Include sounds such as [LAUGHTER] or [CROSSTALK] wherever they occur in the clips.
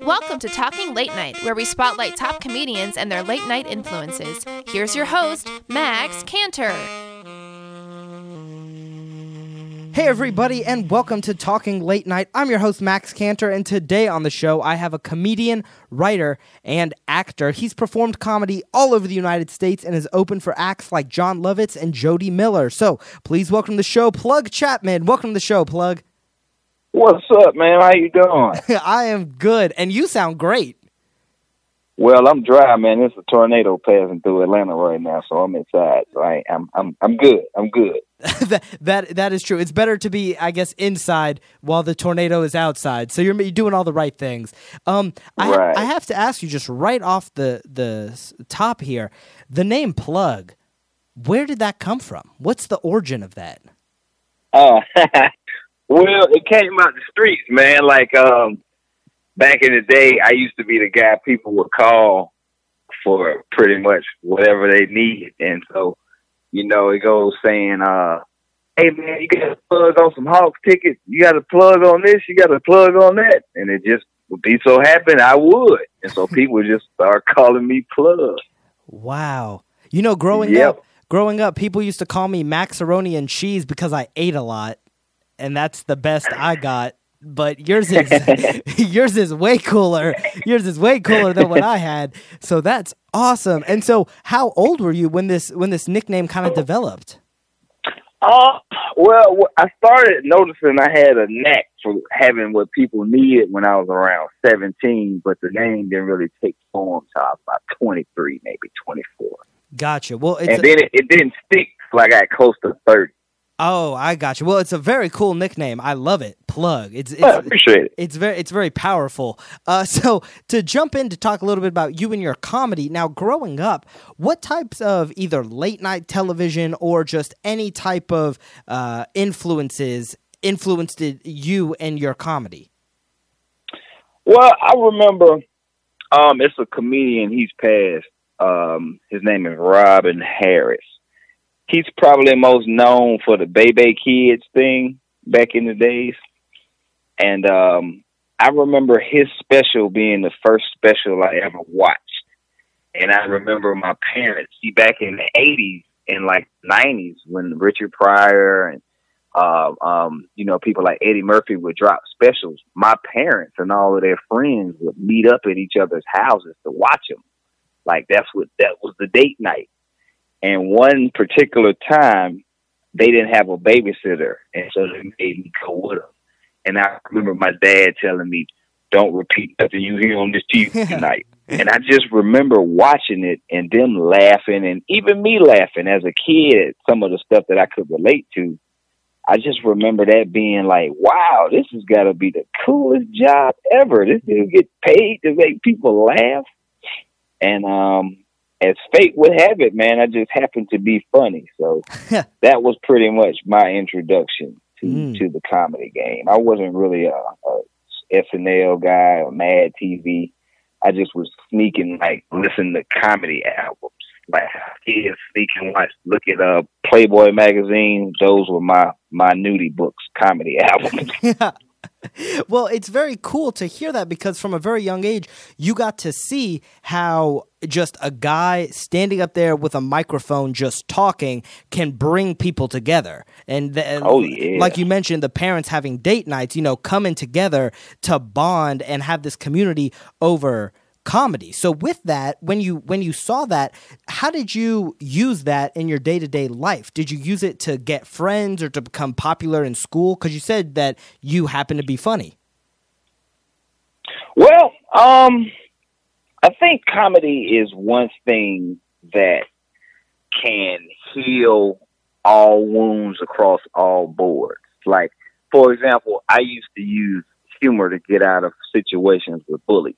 Welcome to Talking Late Night, where we spotlight top comedians and their late night influences. Here's your host, Max Cantor. Hey, everybody, and welcome to Talking Late Night. I'm your host, Max Cantor, and today on the show, I have a comedian, writer, and actor. He's performed comedy all over the United States and is open for acts like Jon Lovitz and Jody Miller. So please welcome to the show, Plug Chapman. Welcome to the show, Plug. What's up, man? How you doing? [LAUGHS] I am good, and you sound great. Well, I'm dry, man. There's a tornado passing through Atlanta right now, so I'm inside. So I, I'm I'm I'm good. I'm good. [LAUGHS] that that that is true. It's better to be, I guess, inside while the tornado is outside. So you're, you're doing all the right things. Um, I Right. I have to ask you just right off the the top here, the name Plug. Where did that come from? What's the origin of that? Uh, [LAUGHS] well, it came out the streets, man. Like um, back in the day, I used to be the guy people would call for pretty much whatever they need, and so you know it goes saying, uh, "Hey, man, you got to plug on some Hawks tickets. You got to plug on this. You got to plug on that," and it just would be so happen I would, and so [LAUGHS] people would just start calling me Plug. Wow. You know, growing Yep. up, growing up, people used to call me Maxaroni and cheese because I ate a lot, and that's the best I got. But yours is [LAUGHS] [LAUGHS] yours is way cooler. Yours is way cooler than what I had. So that's awesome. And so, how old were you when this when this nickname kind of developed? Uh, well, I started noticing I had a knack for having what people needed when I was around 17, but the name didn't really take form till I was about 23, maybe 24. Gotcha. Well, it's and then it, it didn't stick till I got close to 30. Oh, I got you. Well, it's a very cool nickname. I love it. Plug. It's it's I appreciate it. It's very it's very powerful. Uh, [LAUGHS] so to jump in to talk a little bit about you and your comedy. Now, growing up, what types of either late night television or just any type of uh, influences influenced you and your comedy? Well, I remember um it's a comedian, he's passed. Um his name is Robin Harris. He's probably most known for the Bebe's Kids thing back in the days. And um I remember his special being the first special I ever watched. And I remember my parents, see back in the eighties and like nineties when Richard Pryor and uh, um, you know, people like Eddie Murphy would drop specials. My parents and all of their friends would meet up at each other's houses to watch them. Like that's what that was the date night. And one particular time, they didn't have a babysitter, and so they made me go with them. And I remember my dad telling me, "Don't repeat nothing you hear on this TV [LAUGHS] tonight." and I just remember watching it and them laughing, and even me laughing as a kid at some of the stuff that I could relate to. I just remember that being like, wow, this has got to be the coolest job ever. This dude get paid to make people laugh. And um, as fate would have it, man, I just happened to be funny. So [LAUGHS] that was pretty much my introduction to, Mm. to the comedy game. I wasn't really a, a SNL guy or Mad TV. I just was sneaking, like, listen to comedy albums. Like, kids sneaking watch, look at uh, Playboy magazine. Those were my my nudie books, comedy [LAUGHS] albums. [LAUGHS] well, it's very cool to hear that because from a very young age, you got to see how just a guy standing up there with a microphone just talking can bring people together. And the, Oh, yeah. like you mentioned, the parents having date nights, you know, coming together to bond and have this community over comedy. So with that, when you when you saw that, how did you use that in your day-to-day life? Did you use it to get friends or to become popular in school cuz you said that you happen to be funny? Well, um, I think comedy is one thing that can heal all wounds across all boards. Like, for example, I used to use humor to get out of situations with bullies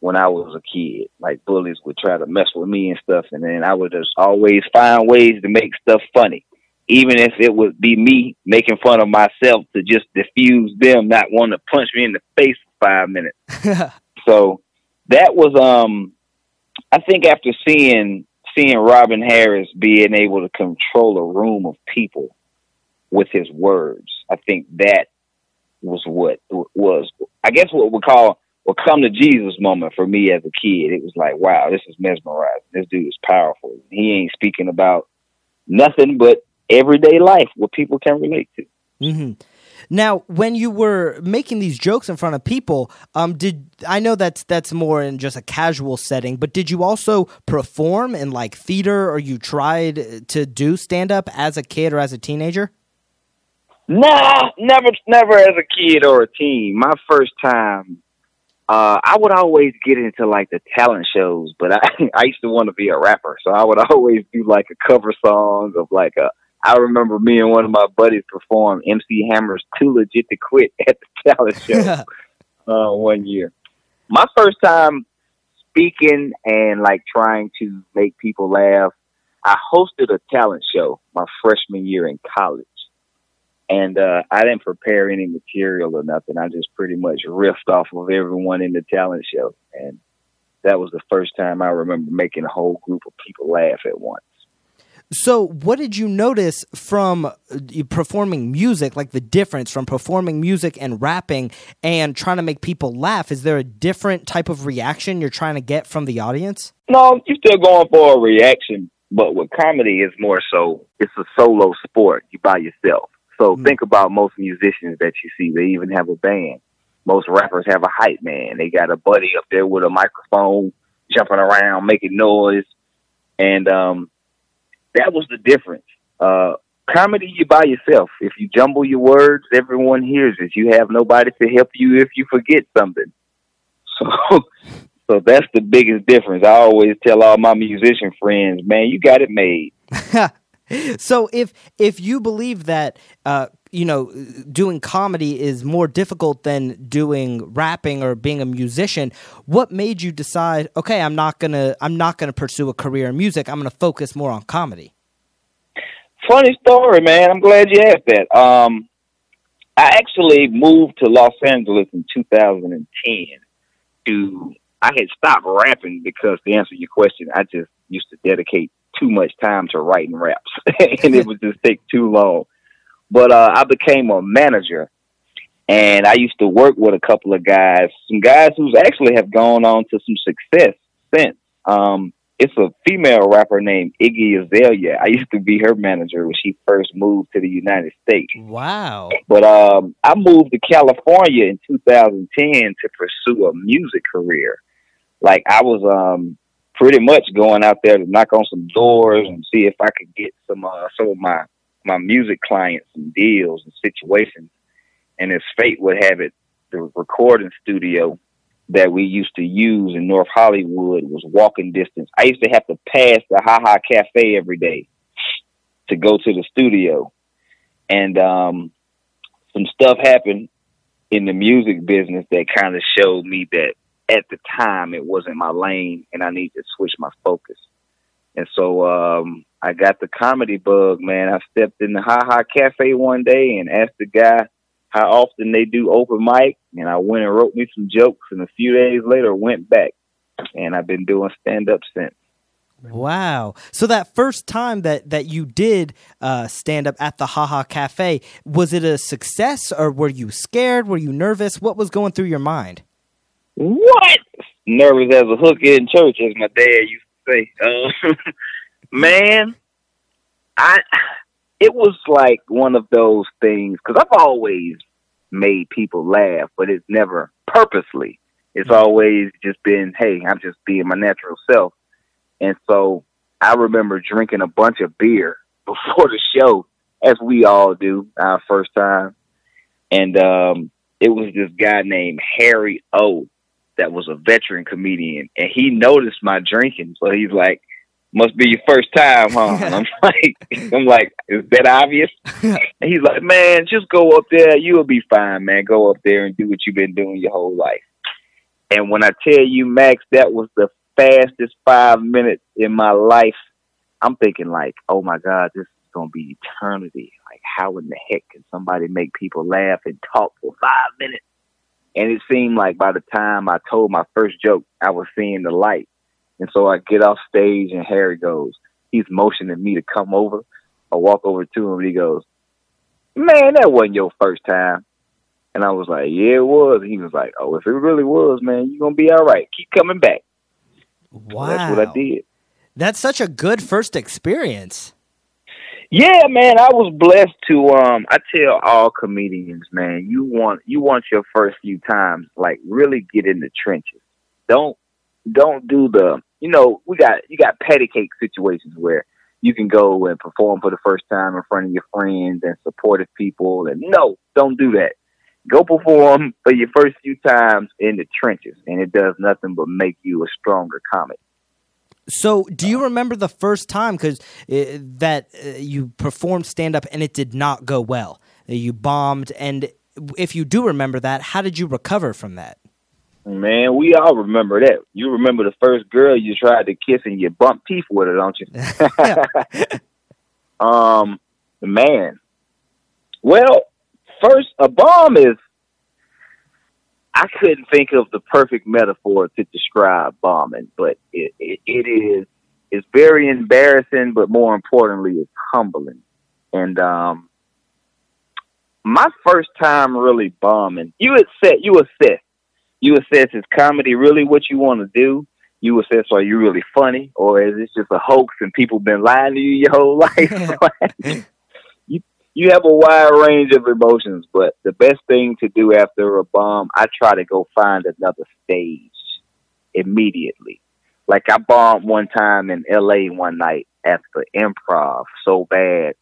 when I was a kid. Like, bullies would try to mess with me and stuff, and then I would just always find ways to make stuff funny. Even if it would be me making fun of myself to just diffuse them not wanting to punch me in the face for five minutes. [LAUGHS] So that was um I think after seeing seeing Robin Harris being able to control a room of people with his words, I think that was what was I guess what we call or come to Jesus moment for me as a kid. It was like, wow, this is mesmerizing. This dude is powerful. He ain't speaking about nothing but everyday life, what people can relate to. Mm-hmm. Now, when you were making these jokes in front of people, um, did I know that's that's more in just a casual setting, but did you also perform in like theater, or you tried to do stand up as a kid or as a teenager? Nah, never, never as a kid or a teen. My first time uh, I would always get into like the talent shows, but I [LAUGHS] I used to want to be a rapper, so I would [LAUGHS] always do like a cover song of like a. I remember me and one of my buddies performed MC Hammer's "Too Legit to Quit" [LAUGHS] at the talent show uh, one year. My first time speaking and like trying to make people laugh. I hosted a talent show my freshman year in college and uh, I didn't prepare any material or nothing. I just pretty much riffed off of everyone in the talent show, and that was the first time I remember making a whole group of people laugh at once. So, what did you notice from uh, performing music, like the difference from performing music and rapping and trying to make people laugh? Is there a different type of reaction you're trying to get from the audience? No, you're still going for a reaction, but with comedy, it's more so it's a solo sport. You by yourself. So mm-hmm. think about most musicians that you see. They even have a band. Most rappers have a hype man. They got a buddy up there with a microphone, jumping around, making noise, and um, that was the difference. Uh, comedy, you by yourself. If you jumble your words, everyone hears it. You have nobody to help you if you forget something. [LAUGHS] So, so that's the biggest difference. I always tell all my musician friends, man, you got it made. [LAUGHS] so if if you believe that uh, you know doing comedy is more difficult than doing rapping or being a musician, what made you decide? Okay, I'm not gonna I'm not gonna pursue a career in music. I'm gonna focus more on comedy. Funny story, man. I'm glad you asked that. Um, I actually moved to Los Angeles in 2010 to I had stopped rapping because to answer your question, I just used to dedicate too much time to write writing raps, [LAUGHS] and it [LAUGHS] would just take too long. But uh, I became a manager, and I used to work with a couple of guys, some guys who actually have gone on to some success since. Um, it's a female rapper named Iggy Azalea. I used to be her manager when she first moved to the United States. Wow. But um, I moved to California in 2010 to pursue a music career. Like I was um pretty much going out there to knock on some doors and see if I could get some uh, some of my my music clients some deals and situations. And as fate would have it, the recording studio that we used to use in North Hollywood was walking distance. I used to have to pass the Ha Ha Cafe every day to go to the studio. And um, some stuff happened in the music business that kind of showed me that at the time it wasn't my lane and I needed to switch my focus. And so um I got the comedy bug, man. I stepped in the Ha Ha Cafe one day and asked the guy how often they do open mic and I went and wrote me some jokes and a few days later went back and I've been doing stand up since. Wow. So that first time that that you did uh, stand up at the Ha Ha Cafe, was it a success or were you scared? Were you nervous? What was going through your mind? What? Nervous as a hooker in church, as my dad used to say. Uh, [LAUGHS] man, I it was like one of those things because I've always made people laugh, but it's never purposely. It's mm-hmm. always just been, hey, I'm just being my natural self. And so I remember drinking a bunch of beer [LAUGHS] before the show, as we all do our first time. And um, it was this guy named Harry O that was a veteran comedian, and he noticed my drinking. So he's like, "Must be your first time, huh?" And I'm [LAUGHS] like, "I'm like, is that obvious?" [LAUGHS] and he's like, "Man, just go up there. You'll be fine, man. Go up there and do what you've been doing your whole life." And when I tell you, Max, that was the fastest five minutes in my life. I'm thinking like, "Oh my God, this is gonna be eternity." Like, how in the heck can somebody make people laugh and talk for five minutes? And it seemed like by the time I told my first joke, I was seeing the light. And so I get off stage and Harry goes, he's motioning me to come over. I walk over to him and he goes, man, that wasn't your first time. And I was like, yeah, it was. And he was like, oh, if it really was, man, you're going to be all right. Keep coming back. Wow. So that's what I did. That's such a good first experience. Yeah, man, I was blessed to um I tell all comedians, man, you want you want your first few times like really get in the trenches. Don't don't do the you know, we got you got patty cake situations where you can go and perform for the first time in front of your friends and supportive people and no, don't do that. Go perform for your first few times in the trenches and it does nothing but make you a stronger comic. So, do you remember the first time because uh, that uh, you performed stand up and it did not go well? You bombed, and if you do remember that, how did you recover from that? Man, we all remember that. You remember the first girl you tried to kiss and you bumped teeth with her, don't you? [LAUGHS] [LAUGHS] um, man. Well, first, a bomb is I couldn't think of the perfect metaphor to describe bombing, but it, it, it is it's very embarrassing, but more importantly, it's humbling. And um, my first time really bombing, you assess, you assess, you assess is comedy really what you want to do? You assess are you really funny, or is this just a hoax and people been lying to you your whole life? [LAUGHS] [LAUGHS] you have a wide range of emotions, but the best thing to do after a bomb, I try to go find another stage immediately. Like I bombed one time in LA one night after improv so bad.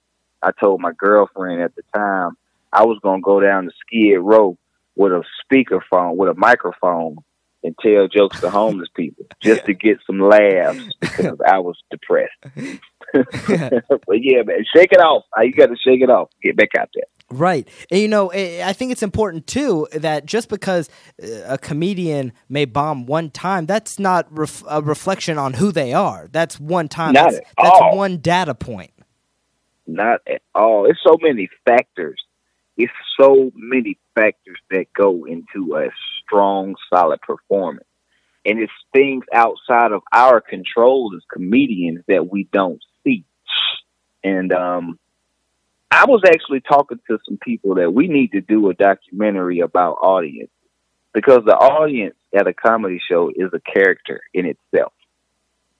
I told my girlfriend at the time I was gonna go down the Skid Row with a speakerphone, with a microphone, and tell jokes to homeless people just to get some laughs because I was depressed. [LAUGHS] [LAUGHS] but yeah, man, shake it off. You got to shake it off. Get back out there. Right. And, you know, I think it's important too that just because uh, a comedian may bomb one time, that's not ref- a reflection on who they are. That's one time. Not that's, at that's all. one data point. Not at all. It's so many factors. It's so many factors that go into a strong, solid performance. And it's things outside of our control as comedians that we don't. And um, I was actually talking to some people that we need to do a documentary about audience because the audience at a comedy show is a character in itself.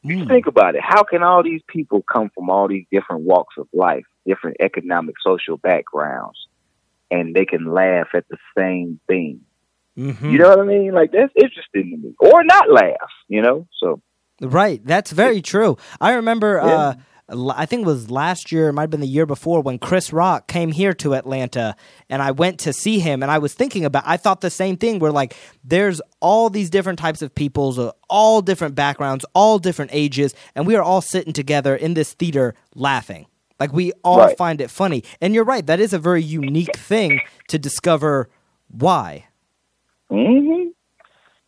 Mm. Think about it. How can all these people come from all these different walks of life, different economic, social backgrounds, and they can laugh at the same thing? Mhm. You know what I mean? Like that's interesting to me, or not laugh. You know, so Right. That's very true. I remember, Yeah. uh, l- I think it was last year, it might have been the year before, when Chris Rock came here to Atlanta and I went to see him and I was thinking about, I thought the same thing where like, there's all these different types of peoples, uh, all different backgrounds, all different ages, and we are all sitting together in this theater laughing. Like, we all Right. find it funny. And you're right, that is a very unique thing to discover why. hmm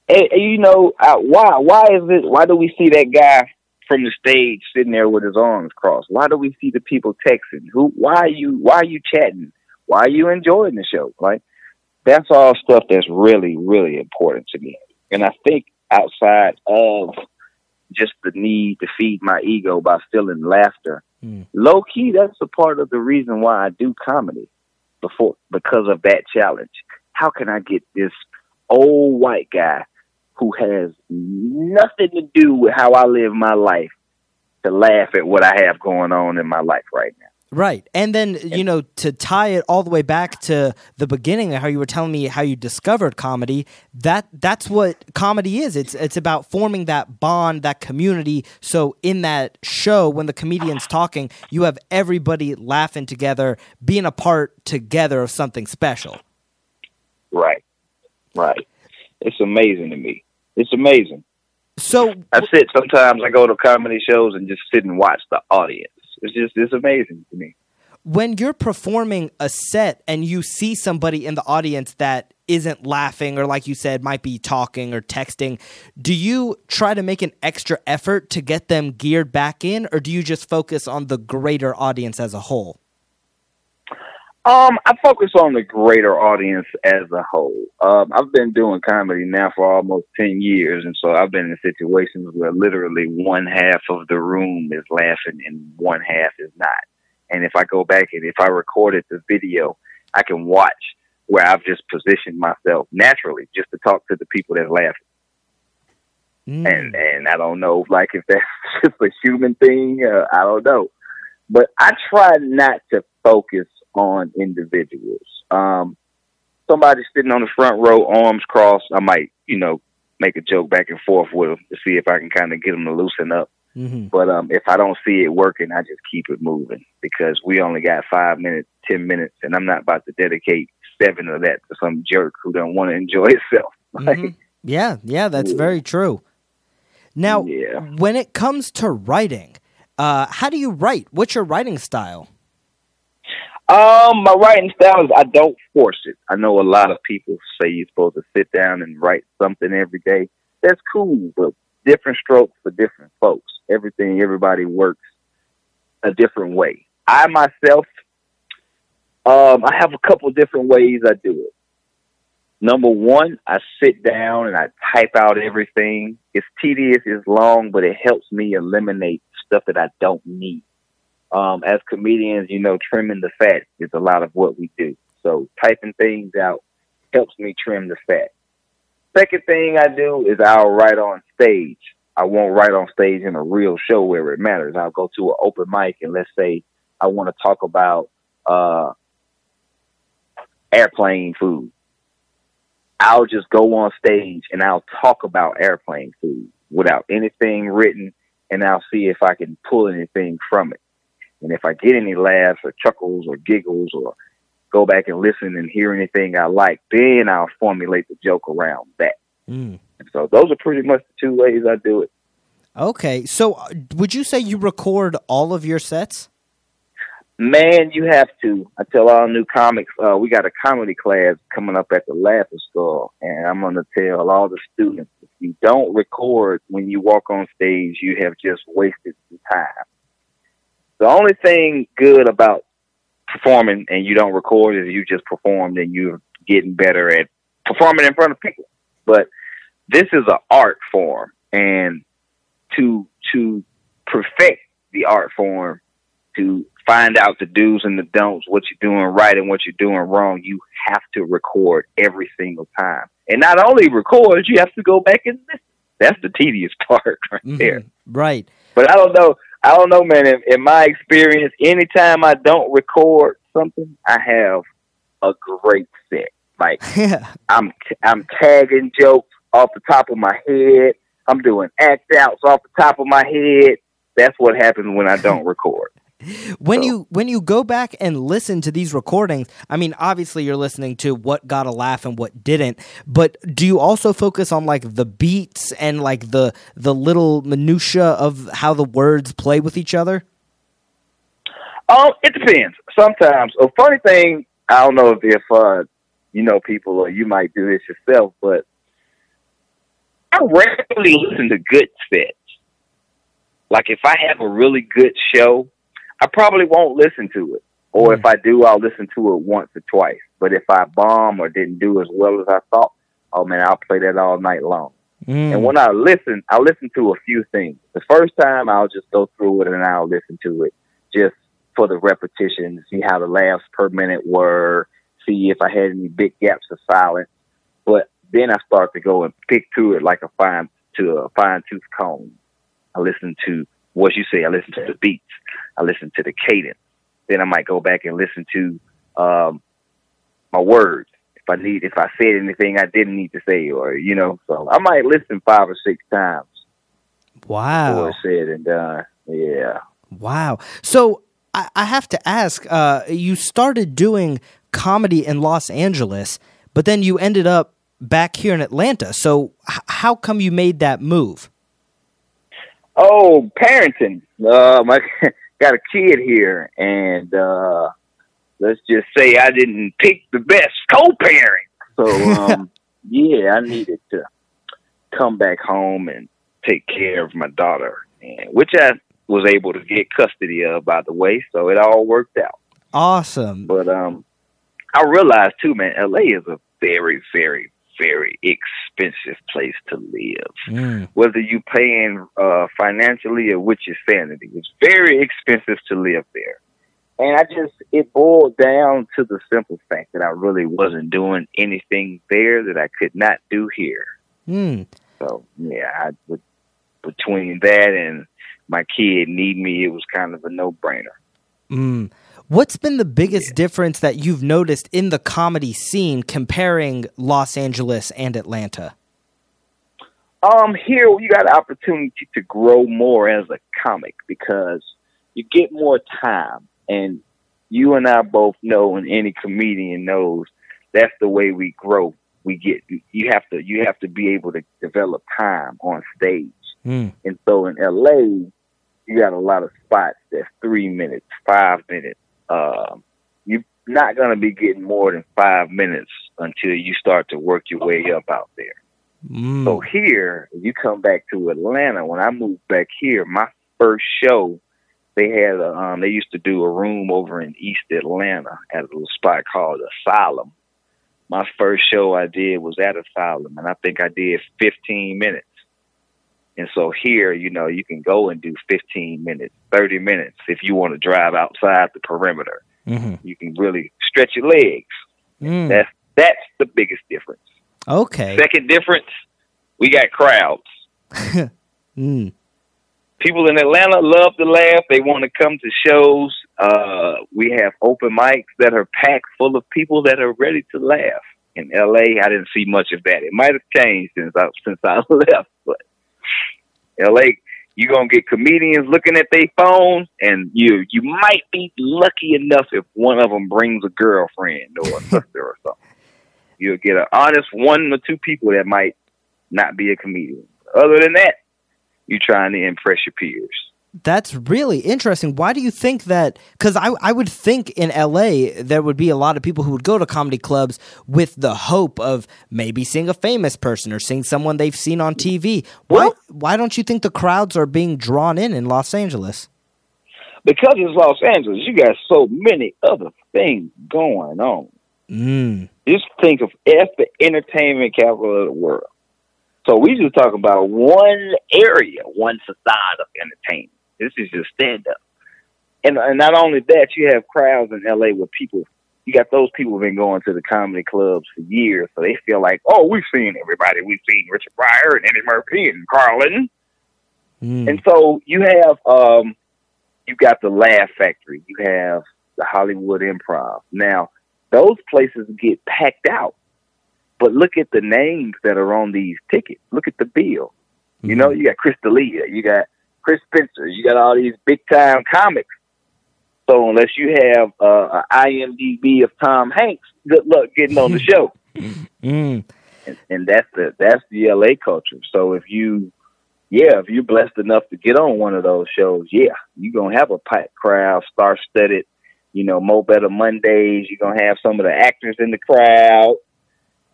And, and you know uh, why? Why is it? Why do we see that guy from the stage sitting there with his arms crossed? Why do we see the people texting? Who? Why are you? Why are you chatting? Why are you enjoying the show? Like that's all stuff that's really, really important to me. And I think outside of just the need to feed my ego by feeling laughter, Mm. low key, that's a part of the reason why I do comedy. Before because of that challenge, how can I get this old white guy who has nothing to do with how I live my life to laugh at what I have going on in my life right now? Right. And then, you know, to tie it all the way back to the beginning how you were telling me how you discovered comedy, that that's what comedy is. It's it's about forming that bond, that community. So in that show when the comedian's talking, you have everybody laughing together, being a part together of something special. Right, right. It's amazing to me. It's amazing. So I sit sometimes. I go to comedy shows and just sit and watch the audience. It's just it's amazing to me. when you're performing a set and you see somebody in the audience that isn't laughing or like you said might be talking or texting do you try to make an extra effort to get them geared back in or do you just focus on the greater audience as a whole Um, I focus on the greater audience as a whole. Um, I've been doing comedy now for almost ten years, and so I've been in situations where literally one half of the room is laughing and one half is not. And if I go back and if I recorded the video, I can watch where I've just positioned myself naturally just to talk to the people that's laughing. Mm. And and I don't know, like if that's [LAUGHS] just a human thing, uh, I don't know. But I try not to focus on individuals. Um, somebody sitting on the front row, arms crossed, I might, you know, make a joke back and forth with them to see if I can kind of get them to loosen up. Mhm. But um, if I don't see it working, I just keep it moving because we only got five minutes, ten minutes, and I'm not about to dedicate seven of that to some jerk who don't want to enjoy [LAUGHS] himself. Like, Mhm. Yeah, yeah, that's Yeah. very true. Now, Yeah. when it comes to writing, uh, how do you write? What's your writing style? Um, my writing style is I don't force it. I know a lot of people say you're supposed to sit down and write something every day. That's cool, but different strokes for different folks. Everything, everybody works a different way. I myself, um, I have a couple different ways I do it. Number one, I sit down and I type out everything. It's tedious, it's long, but it helps me eliminate stuff that I don't need um, as comedians, you know, trimming the fat is a lot of what we do. So typing things out helps me trim the fat. Second thing I do is I'll write on stage. I won't write on stage in a real show where it matters. I'll go to an open mic and let's say I want to talk about uh, airplane food. I'll just go on stage and I'll talk about airplane food without anything written and I'll see if I can pull anything from it. And if I get any laughs or chuckles or giggles or go back and listen and hear anything I like, then I'll formulate the joke around that. Mm. So those are pretty much the two ways I do it. Okay, so uh, would you say you record all of your sets? Man, you have to. I tell all new comics, uh, we got a comedy class coming up at the Laughing Store, and I'm going to tell all the students, if you don't record when you walk on stage, you have just wasted some time. The only thing good about performing and you don't record is you just performed and you're getting better at performing in front of people. But this is an art form, and to to perfect the art form, to find out the do's and the don'ts, what you're doing right and what you're doing wrong, you have to record every single time. And not only record, you have to go back and listen. That's the tedious [LAUGHS] part right there. Mhm. Right. But I don't know. I don't know, man. In, in my experience, anytime I don't record something, I have a great set. Like [LAUGHS] Yeah. I'm I'm tagging jokes off the top of my head. I'm doing act outs off the top of my head. That's what happens when I don't [LAUGHS] record. When So- you when you go back and listen to these recordings i mean obviously you're listening to what got a laugh and what didn't but do you also focus on like the beats and like the the little minutia of how the words play with each other Um, it depends. Sometimes a funny thing. I don't know if, if uh, you know people or you might do this yourself, but I rarely listen to good sets. Like if I have a really good show, I probably won't listen to it. Or if I do, I'll listen to it once or twice. But if I bomb or didn't do as well as I thought, oh man, I'll play that all night long. Mm. And when I listen, I listen to a few things. The first time, I'll just go through it and I'll listen to it just for the repetition, see how the laughs per minute were, see if I had any big gaps of silence. But then I start to go and pick through it like a fine to a fine tooth comb. I listen to what you say. I listen to the beats. I listen to the cadence. Then I might go back and listen to um, my words if I need if I said anything I didn't need to say, or you know. So I might listen five or six times wow before said and done. Yeah. Wow. So I, I have to ask, uh, you started doing comedy in Los Angeles, but then you ended up back here in Atlanta. So h- how come you made that move? Oh, parenting. Um, I got a kid here, and uh, let's just say I didn't pick the best co-parent. So, um, [LAUGHS] yeah, I needed to come back home and take care of my daughter, and which I was able to get custody of, by the way. So it all worked out. Awesome. But um, I realized too, man, LA is a very, very, very expensive place to live. Mm. Whether you paying uh, financially or with your sanity, it's very expensive to live there. and I just it boiled down to the simple fact that I really wasn't doing anything there that I could not do here. Hmm. So yeah, I between that and my kid need me, it was kind of a no brainer. Mm. What's been the biggest difference that you've noticed in the comedy scene comparing Los Angeles and Atlanta? Um, here you got an opportunity to grow more as a comic because you get more time, and you and I both know, and any comedian knows, that's the way we grow. We get you have to you have to be able to develop time on stage, Mm. and so in LA, you got a lot of spots that's three minutes, five minutes. Um, you're not gonna be getting more than five minutes until you start to work your way up out there. Mm. So here, you come back to Atlanta. When I moved back here, my first show, they had a, um, they used to do a room over in East Atlanta at a little spot called Asylum. My first show I did was at Asylum, and I think I did 15 minutes. And so here, you know, you can go and do 15 minutes, 30 minutes if you want to drive outside the perimeter. Mhm. You can really stretch your legs. Mm. That's that's the biggest difference. Okay. Second difference, we got crowds. [LAUGHS] Mm. People in Atlanta love to laugh. They want to come to shows. Uh, we have open mics that are packed full of people that are ready to laugh. In LA, I didn't see much of that. It might have changed since I since I [LAUGHS] left, but LA, you're gonna get comedians looking at their phones, and you you might be lucky enough if one of them brings a girlfriend or a sister or something. You'll get an honest one or two people that might not be a comedian. Other than that, you're trying to impress your peers. That's really interesting. Why do you think that? Because I, I would think in LA there would be a lot of people who would go to comedy clubs with the hope of maybe seeing a famous person or seeing someone they've seen on TV. Why Well- why don't you think the crowds are being drawn in in Los Angeles? Because it's Los Angeles, you got so many other things going on. Mm. Just think of F the entertainment capital of the world. So we just talk about one area, one facade of entertainment. This is just stand up. And, and not only that, you have crowds in LA where people, you got those people who've been going to the comedy clubs for years, so they feel like, oh, we've seen everybody. We've seen Richard Pryor and Eddie Murphy and Carlin. Mm. And so you have um you got the Laugh Factory, you have the Hollywood Improv. Now, those places get packed out. But look at the names that are on these tickets. Look at the bill. You know, you got Chris D'Elia, you got Chris Spencer, you got all these big time comics. So unless you have uh, a IMDb of Tom Hanks, good luck getting on the [LAUGHS] show Mm. and, and that's the that's the LA culture. So if you, yeah, if you're blessed enough to get on one of those shows, yeah, you're gonna have a packed crowd, star studded. You know, Mo Better Mondays. You're gonna have some of the actors in the crowd.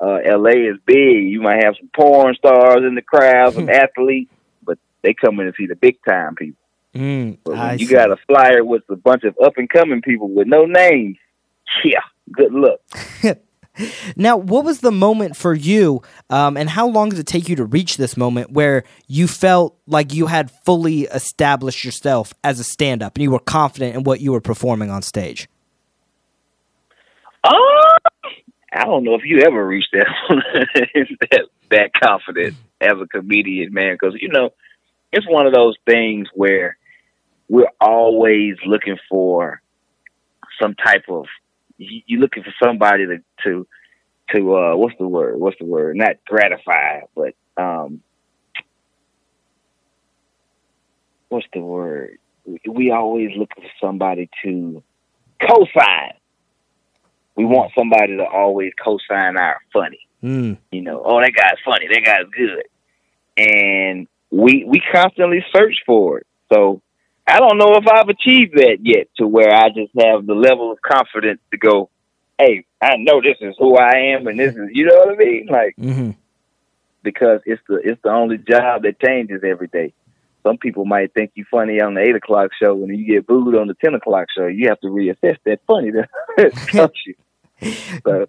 Uh, LA is big. You might have some porn stars in the crowd, some [LAUGHS] athletes, they come in to see the big time people. Mm. But when you see. got a flyer with a bunch of up and coming people with no names, yeah, good luck. [LAUGHS] Now, what was the moment for you, um, and how long did it take you to reach this moment where you felt like you had fully established yourself as a stand up and you were confident in what you were performing on stage? Um, I don't know if you ever reached that [LAUGHS] that, that confident as a comedian, man. Because you know, it's one of those things where we're always looking for some type of you- you're looking for somebody to to to uh what's the word what's the word not gratify but um what's the word we, we always looking for somebody to co-sign we want somebody to always co-sign our funny Mm. you know, oh that guy's funny, that guy's good. And we we constantly search for it. So I don't know if I've achieved that yet to where I just have the level of confidence to go, Hey, I know this is who I am and this is you know what I mean? Like mm-hmm. because it's the it's the only job that changes every day. Some people might think you funny on the eight o'clock show and you get booed on the ten o'clock show. You have to reassess that funny [LAUGHS] don't you? [LAUGHS] So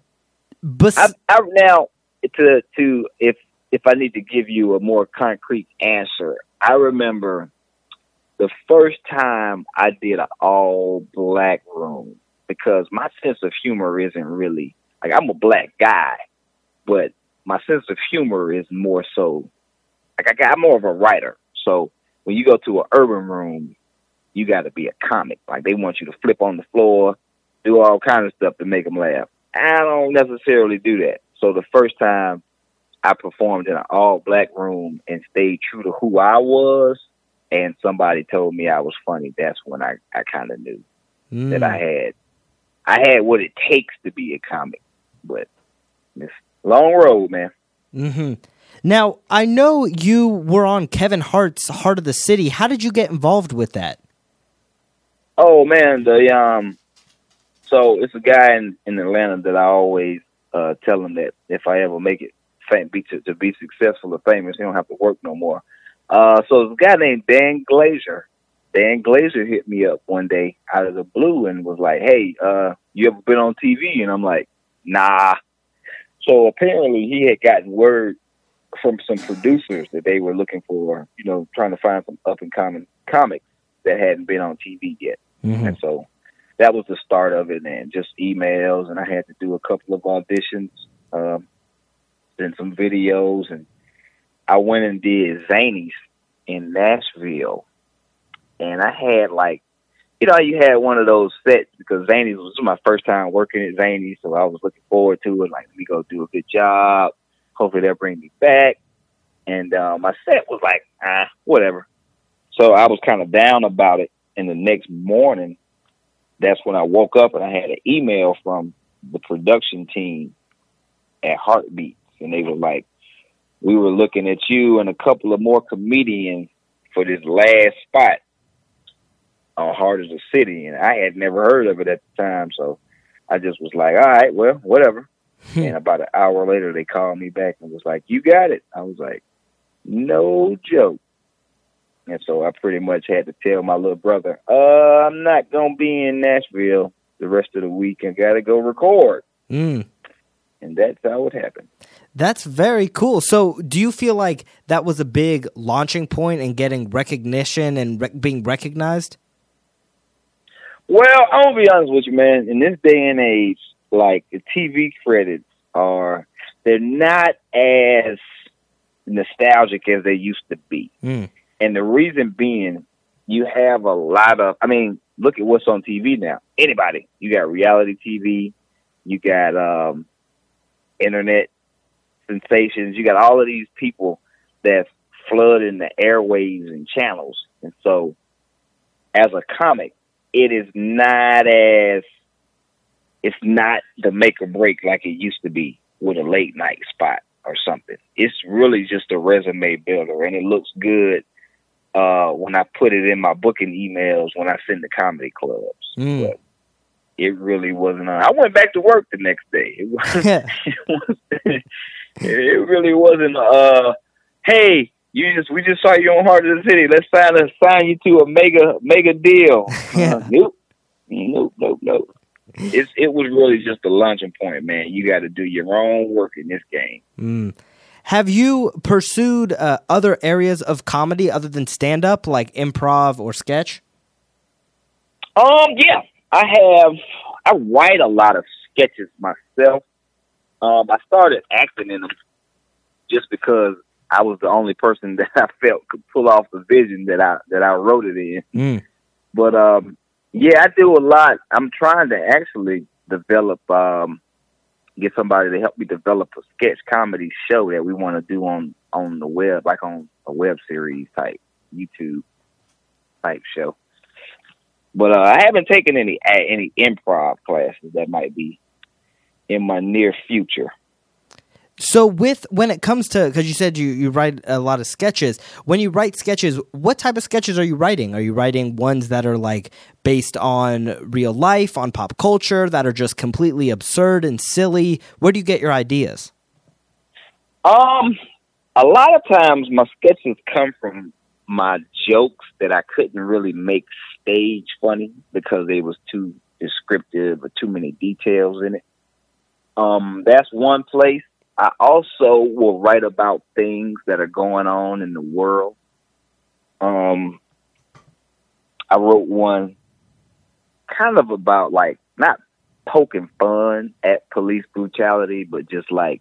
Bes- I, I now to to if if I need to give you a more concrete answer, I remember the first time I did an all black room because my sense of humor isn't really like I'm a black guy, but my sense of humor is more so like I got I'm more of a writer. So when you go to an urban room, you got to be a comic. Like they want you to flip on the floor, do all kind of stuff to make them laugh. I don't necessarily do that. So the first time I performed in an all black room and stayed true to who I was, and somebody told me I was funny, that's when I, I kind of knew mm. that I had I had what it takes to be a comic. But it's a long road, man. Mm-hmm. Now I know you were on Kevin Hart's Hart of the City. How did you get involved with that? Oh man, the um, so it's a guy in in Atlanta that I always uh, tell him that if I ever make it be to, to be successful or famous, he don't have to work no more. Uh, so a guy named Dan Glazer. Dan Glazer hit me up one day out of the blue and was like, "Hey, uh, you ever been on TV?" And I'm like, "Nah." So apparently he had gotten word from some producers that they were looking for, you know, trying to find some up and coming comics that hadn't been on TV yet. Mm-hmm. And so that was the start of it, and just emails, and I had to do a couple of auditions, um, then some videos, and I went and did Zanies in Nashville, and I had like, you know, you had one of those sets because Zanies was my first time working at Zanies, so I was looking forward to it. Like, let me go do a good job. Hopefully, they'll bring me back. And uh, my set was like, ah, whatever. So I was kind of down about it. And the next morning, that's when I woke up and I had an email from the production team at Heartbeats. And they were like, we were looking at you and a couple of more comedians for this last spot on Hart of the City. And I had never heard of it at the time. So I just was like, all right, well, whatever. and about an hour later, they called me back and was like, you got it. I was like, no joke. And so I pretty much had to tell my little brother, uh, I'm not going to be in Nashville the rest of the week and got to go record. Mm. And that's how it happened. That's very cool. So, do you feel like that was a big launching point in getting recognition and re- being recognized? Well, I'm gonna be honest with you, man. In this day and age, like the TV credits are, they're not as nostalgic as they used to be. Mm. And the reason being, you have a lot of, I mean, look at what's on TV now. Anybody. You got reality TV, you got um, internet sensations, you got all of these people that's flooding the airways and channels. And so, as a comic, it is not as, it's not the make or break like it used to be with a late night spot or something. It's really just a resume builder, and it looks good uh, when I put it in my booking emails when I send to comedy clubs. Mm. But it really wasn't. I went back to work the next day. It [LAUGHS] was. [LAUGHS] it, was it really wasn't. Uh, hey, you just we just saw you on Hart of the City. Let's sign a sign you to a mega mega deal. [LAUGHS] Yeah. Uh, nope, nope, nope, nope. It's it was really just a launching point, man. You got to do your own work in this game. Mm. Have you pursued uh, other areas of comedy other than stand up, like improv or sketch? Um, yeah, I have. I write a lot of sketches myself. Um, I started acting in them just because I was the only person [LAUGHS] that I felt could pull off the vision that I that I wrote it in. Mm. But um, yeah, I do a lot. I'm trying to actually develop um, get somebody to help me develop a sketch comedy show that we want to do on on the web, like on a web series type YouTube type show. But uh, I haven't taken any any improv classes that might be in my near future. So with when it comes to because you said you, you write a lot of sketches. When you write sketches, what type of sketches are you writing? Are you writing ones that are like based on real life, on pop culture, that are just completely absurd and silly? Where do you get your ideas? Um, a lot of times my sketches come from my jokes that I couldn't really make stage funny because they was too descriptive or too many details in it. Um, that's one place. I also will write about things that are going on in the world. Um, I wrote one kind of about like not poking fun at police brutality, but just like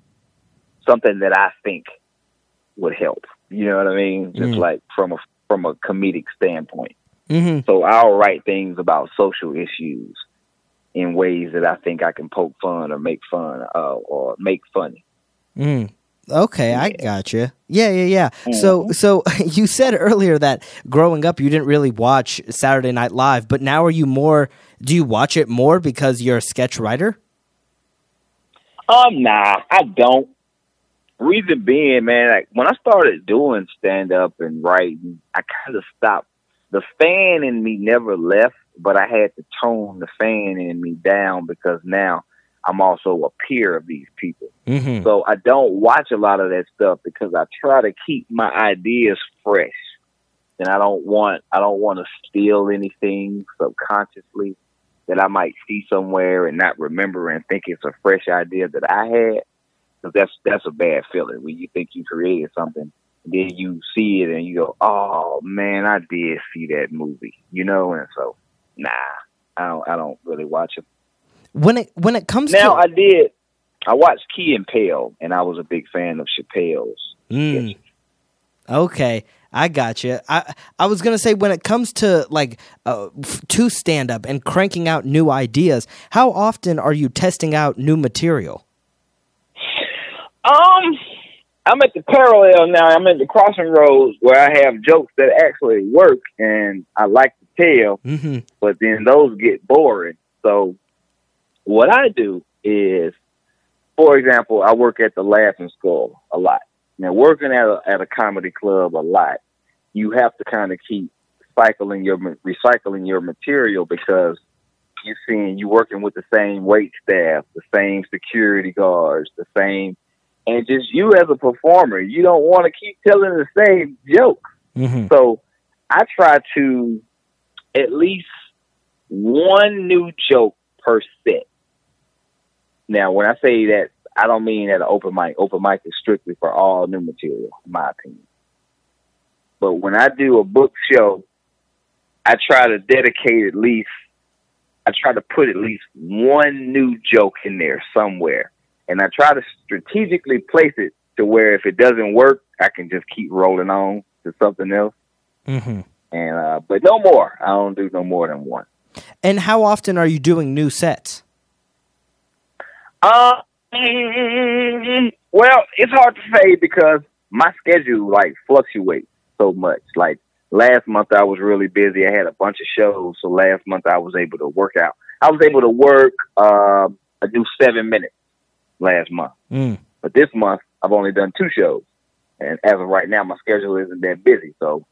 something that I think would help. You know what I mean? Just Mm. like from a from a comedic standpoint. hmm So I'll write things about social issues in ways that I think I can poke fun or make fun uh, or make funny. Mm. Okay, I got you. Yeah, yeah, yeah. Mm-hmm. So, so [LAUGHS] you said earlier that growing up you didn't really watch Saturday Night Live, but now are you more? Do you watch it more because you're a sketch writer? Um, nah, I don't. Reason being, man, like when I started doing stand up and writing, I kind of stopped. The fan in me never left, but I had to tone the fan in me down because now I'm also a peer of these people. Mm-hmm. So I don't watch a lot of that stuff because I try to keep my ideas fresh. And I don't want I don't want to steal anything subconsciously that I might see somewhere and not remember and think it's a fresh idea that I had. Because that's that's a bad feeling when you think you created something, and then you see it and you go, "Oh man, I did see that movie," you know. And so, nah, I don't I don't really watch it. When it when it comes Now to I did. I watched Key and Peele, and I was a big fan of Chappelle's. Mm. Okay, I got you. I I was gonna say when it comes to like uh, to stand up and cranking out new ideas, how often are you testing out new material? Um, I'm at the parallel now. I'm at the crossing roads where I have jokes that actually work, and I like tell, Mm-hmm. but then those get boring. So, what I do is, for example, I work at the Laughing Skull a lot. Now, working at a, at a comedy club a lot, you have to kind of keep cycling your recycling your material because you're seeing you working with the same wait staff, the same security guards, the same, and just you as a performer, you don't want to keep telling the same joke. Mm-hmm. So I try to at least one new joke per set. Now, when I say that, I don't mean that an open mic. Open mic is strictly for all new material, in my opinion. But when I do a book show, I try to dedicate at least, I try to put at least one new joke in there somewhere. And I try to strategically place it to where if it doesn't work, I can just keep rolling on to something else. Mm-hmm. And uh, but no more. I don't do no more than one. And how often are you doing new sets? Uh, well, it's hard to say because my schedule like fluctuates so much. Like last month, I was really busy. I had a bunch of shows, so last month I was able to work out. I was able to work. Uh, I do seven minutes last month, Mm. but this month I've only done two shows. And as of right now, my schedule isn't that busy. So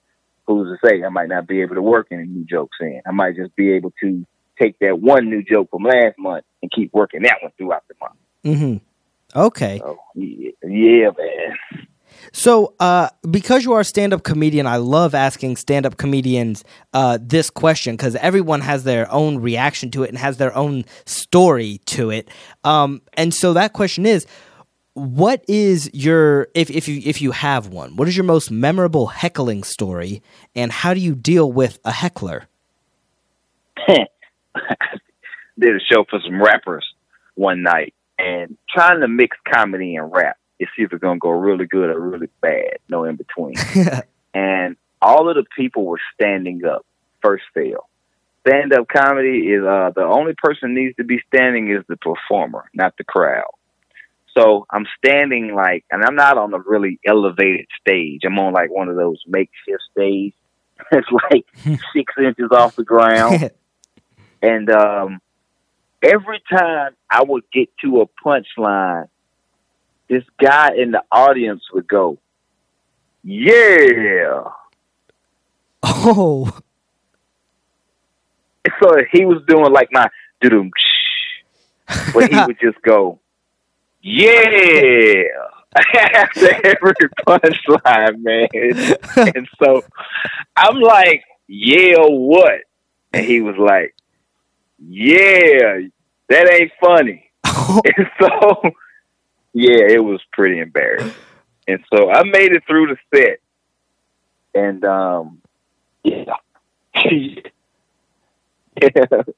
who's to say I might not be able to work any new jokes in? I might just be able to take that one new joke from last month and keep working that one throughout the month. Mm-hmm. Okay. So yeah, yeah man. So, uh, because you are a stand-up comedian, I love asking stand-up comedians uh, this question because everyone has their own reaction to it and has their own story to it. Um, and so that question is, what is your if if you if you have one, what is your most memorable heckling story, and how do you deal with a heckler? [LAUGHS] Did a show for some rappers one night and trying to mix comedy and rap. It's either gonna go really good or really bad, no in between. [LAUGHS] and all of the people were standing up. First fail. Stand up comedy is uh the only person needs to be standing is the performer, not the crowd. So I'm standing like and I'm not on a really elevated stage. I'm on like one of those makeshift stage. [LAUGHS] It's like [LAUGHS] six inches off the ground. [LAUGHS] And um every time I would get to a punchline, this guy in the audience would go, Yeah. oh, So he was doing like my doo but he would just go, Yeah after [LAUGHS] every punchline, man. [LAUGHS] and so I'm like, Yeah, what? And he was like, Yeah, that ain't funny. [LAUGHS] And so, yeah, it was pretty embarrassing. And so I made it through the set. And, um, yeah,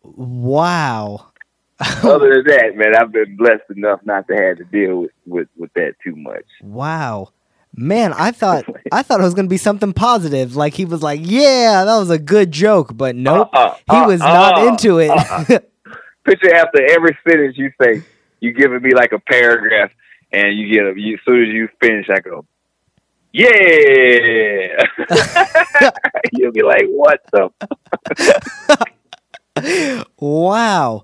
Wow. [LAUGHS] Other than that, man, I've been blessed enough not to have to deal with with, with that too much. Wow. Man, I thought [LAUGHS] I thought it was gonna be something positive. Like he was like, "Yeah, that was a good joke," but nope, Uh-uh, he was not uh-uh, into it. uh-uh. [LAUGHS] Picture after every sentence you say, you giving me like a paragraph, and you get a, you, as soon as you finish, I go, yeah. You'll be like, what the? wow.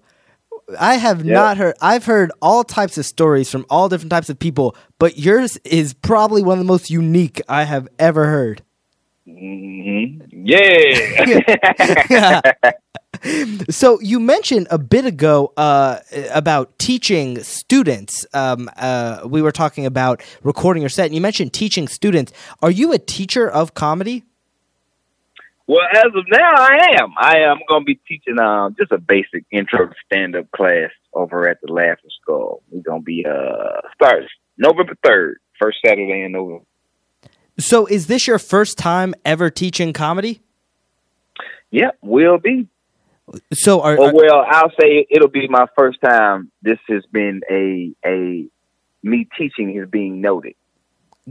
I have Yeah. not heard. I've heard all types of stories from all different types of people, but yours is probably one of the most unique I have ever heard. hmm Yeah. [LAUGHS] So you mentioned a bit ago uh, about teaching students. Um, uh, we were talking about recording your set, and you mentioned teaching students. Are you a teacher of comedy? Well, as of now, I am. I am going to be teaching um, just a basic intro to stand up class over at the Laughing Skull. We're going to be uh, starting November 3rd, first Saturday in November. So is this your first time ever teaching comedy? Yep, will be. So are, Well, are- well, I'll say it'll be my first time. This has been a a me teaching is being noted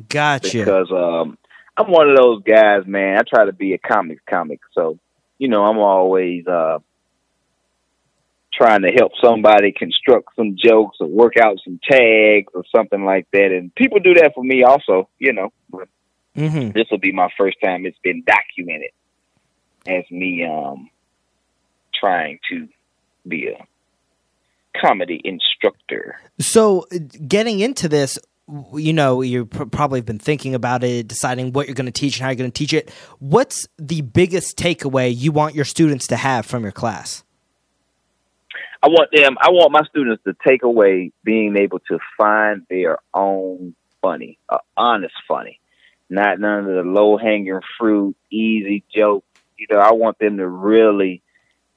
gotcha. because um I'm one of those guys, man. I try to be a comic comic, so you know I'm always uh trying to help somebody construct some jokes or work out some tags or something like that, and people do that for me also. You know, but hmm this will be my first time it's been documented as me um trying to be a comedy instructor. So, uh, getting into this, you know, you pr- probably have been thinking about it, deciding what you're going to teach and how you're going to teach it. What's the biggest takeaway you want your students to have from your class? I want them I want my students to take away being able to find their own funny, uh, honest funny. Not none of the low hanging fruit, easy joke. You know, I want them to really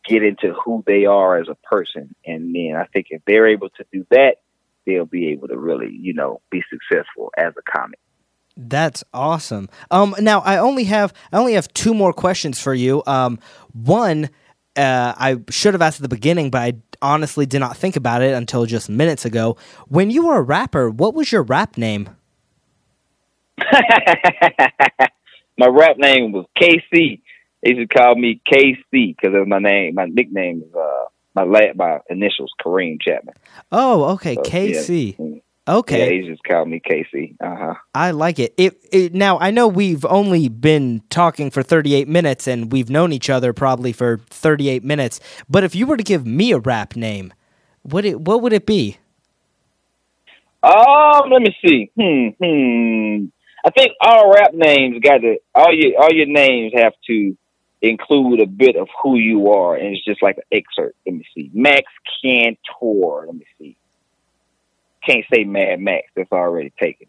get into who they are as a person. And then I think if they're able to do that, they'll be able to really, you know, be successful as a comic. That's awesome. Um, now I only have I only have two more questions for you. Um, one, uh, I should have asked at the beginning, but I honestly did not think about it until just minutes ago. When you were a rapper, what was your rap name? [LAUGHS] my rap name was KC. They used to call me KC because of my name. My nickname is uh my la- my initials Kareem Chapman. Oh, okay, So, KC. Yeah, Okay, yeah, they just called me KC. Uh huh. I like it. It, it. Now I know we've only been talking for 38 minutes, and we've known each other probably for 38 minutes. But if you were to give me a rap name, what it what would it be? Um, let me see. Hmm, hmm. I think all rap names got to all your all your names have to include a bit of who you are, and it's just like an excerpt. Let me see. Max Cantor. Let me see. Can't say Mad Max. That's already taken.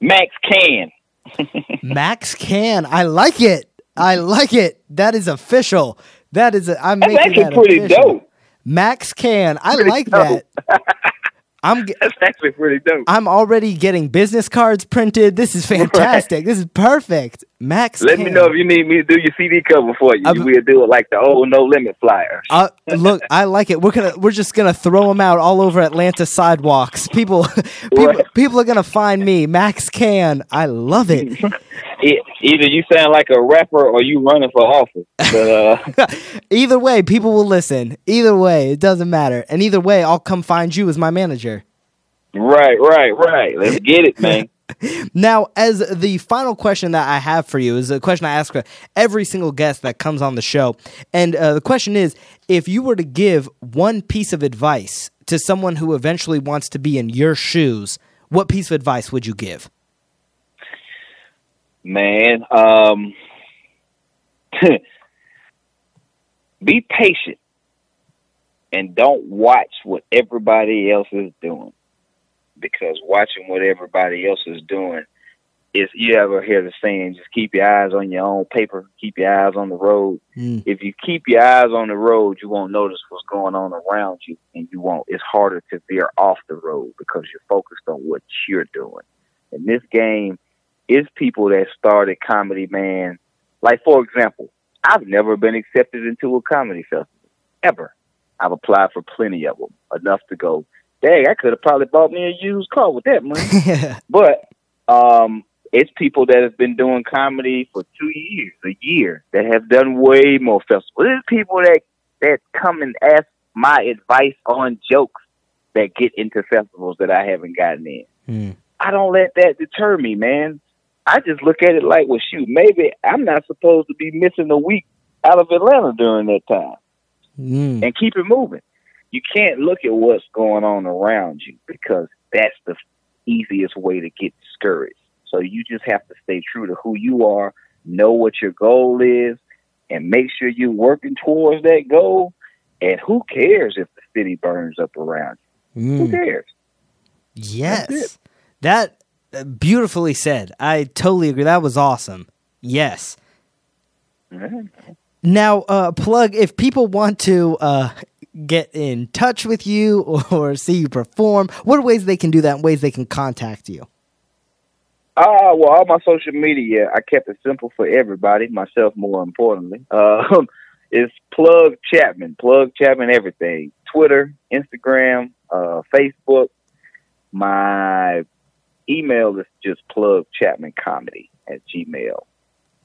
Max Can. [LAUGHS] Max Can. I like it. I like it. That is official. That is. A, I'm That's making actually that pretty official. dope. Max Can. I Pretty like dope. that. [LAUGHS] I'm. That's actually pretty dope. I'm already getting business cards printed. This is [LAUGHS] fantastic. This is perfect. Max. Let Can. me know if you need me to do your CD cover for you. I'm- we'll do it like the old No Limit flyer. Uh, look, I like it. We're gonna we're just gonna throw them out all over Atlanta sidewalks. [LAUGHS] People, people, people are gonna find me, Max Can. I love it. [LAUGHS] [LAUGHS] E- Either you sound like a rapper or you running for office. But uh, either way, people will listen. Either way, it doesn't matter. And either way, I'll come find you as my manager. right, right, right. Let's get it, man. Now, as the final question that I have for you is a question I ask every single guest that comes on the show, and uh, the question is: If you were to give one piece of advice to someone who eventually wants to be in your shoes, what piece of advice would you give? Man, um, [LAUGHS] be patient and don't watch what everybody else is doing because watching what everybody else is doing is you ever hear the saying just keep your eyes on your own paper keep your eyes on the road Mm. if you keep your eyes on the road you won't notice what's going on around you and you won't it's harder to veer off the road because you're focused on what you're doing in this game is people that started comedy man like for example I've never been accepted into a comedy festival ever. I've applied for plenty of them, enough to go. Dang, I could have probably bought me a used car with that money. [LAUGHS] but um, it's people that have been doing comedy for two years, a year, that have done way more festivals. It's people that that come and ask my advice on jokes that get into festivals that I haven't gotten in. Mm. I don't let that deter me, man. I just look at it like, well, shoot, maybe I'm not supposed to be missing a week out of Atlanta during that time Mm. and keep it moving. You can't look at what's going on around you because that's the easiest way to get discouraged. So you just have to stay true to who you are, know what your goal is, and make sure you're working towards that goal. And who cares if the city burns up around you? Who Mm. cares? Yes. That uh, beautifully said. I totally agree. That was awesome. Yes. Now, uh, plug if people want to uh, get in touch with you [LAUGHS] or see you perform, what are ways they can do that and ways they can contact you? Uh, well, all my social media, I kept it simple for everybody, myself more importantly. [LAUGHS] Um, it's Plug Chapman, Plug Chapman everything. Twitter, Instagram, uh, Facebook. My email is just Plug Chapman Comedy at Gmail.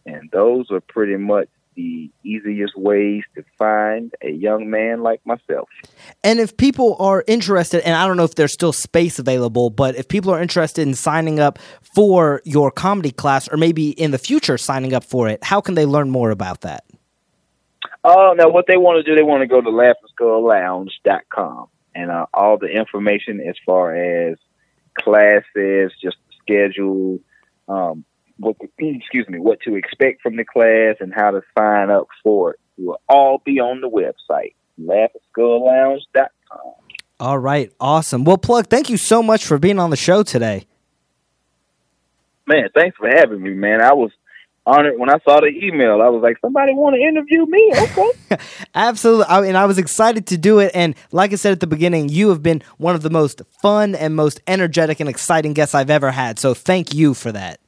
And those are pretty much the easiest ways to find a young man like myself. And if people are interested, and I don't know if there's still space available, but if people are interested in signing up for your comedy class or maybe in the future signing up for it, how can they learn more about that? Oh, now what they want to do, they want to go to laughingskulllounge.com and uh, all the information as far as classes, just the schedule, um, what the, excuse me, what to expect from the class and how to sign up for it will all be on the website, laughingskulllounge.com. All right, awesome. Well, Plug, thank you so much for being on the show today. Man, thanks for having me, man. I was honored when I saw the email. I was like, somebody want to interview me? Okay. [LAUGHS] Absolutely. I mean, I was excited to do it. And like I said at the beginning, you have been one of the most fun and most energetic and exciting guests I've ever had. So thank you for that.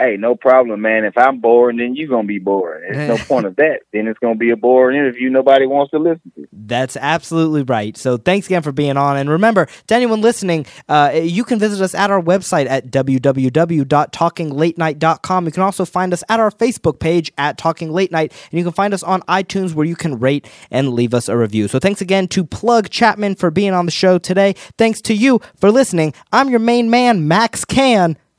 Hey, no problem, man. If I'm boring, then you're gonna be boring. There's no [LAUGHS] point of that. Then it's gonna be a boring interview nobody wants to listen to. That's absolutely right. So thanks again for being on. And remember, to anyone listening, uh, you can visit us at our website at www.talkinglatenight.com. You can also find us at our Facebook page at Talking Late Night. And you can find us on iTunes where you can rate and leave us a review. So thanks again to Plug Chapman for being on the show today. Thanks to you for listening. I'm your main man, Max Can,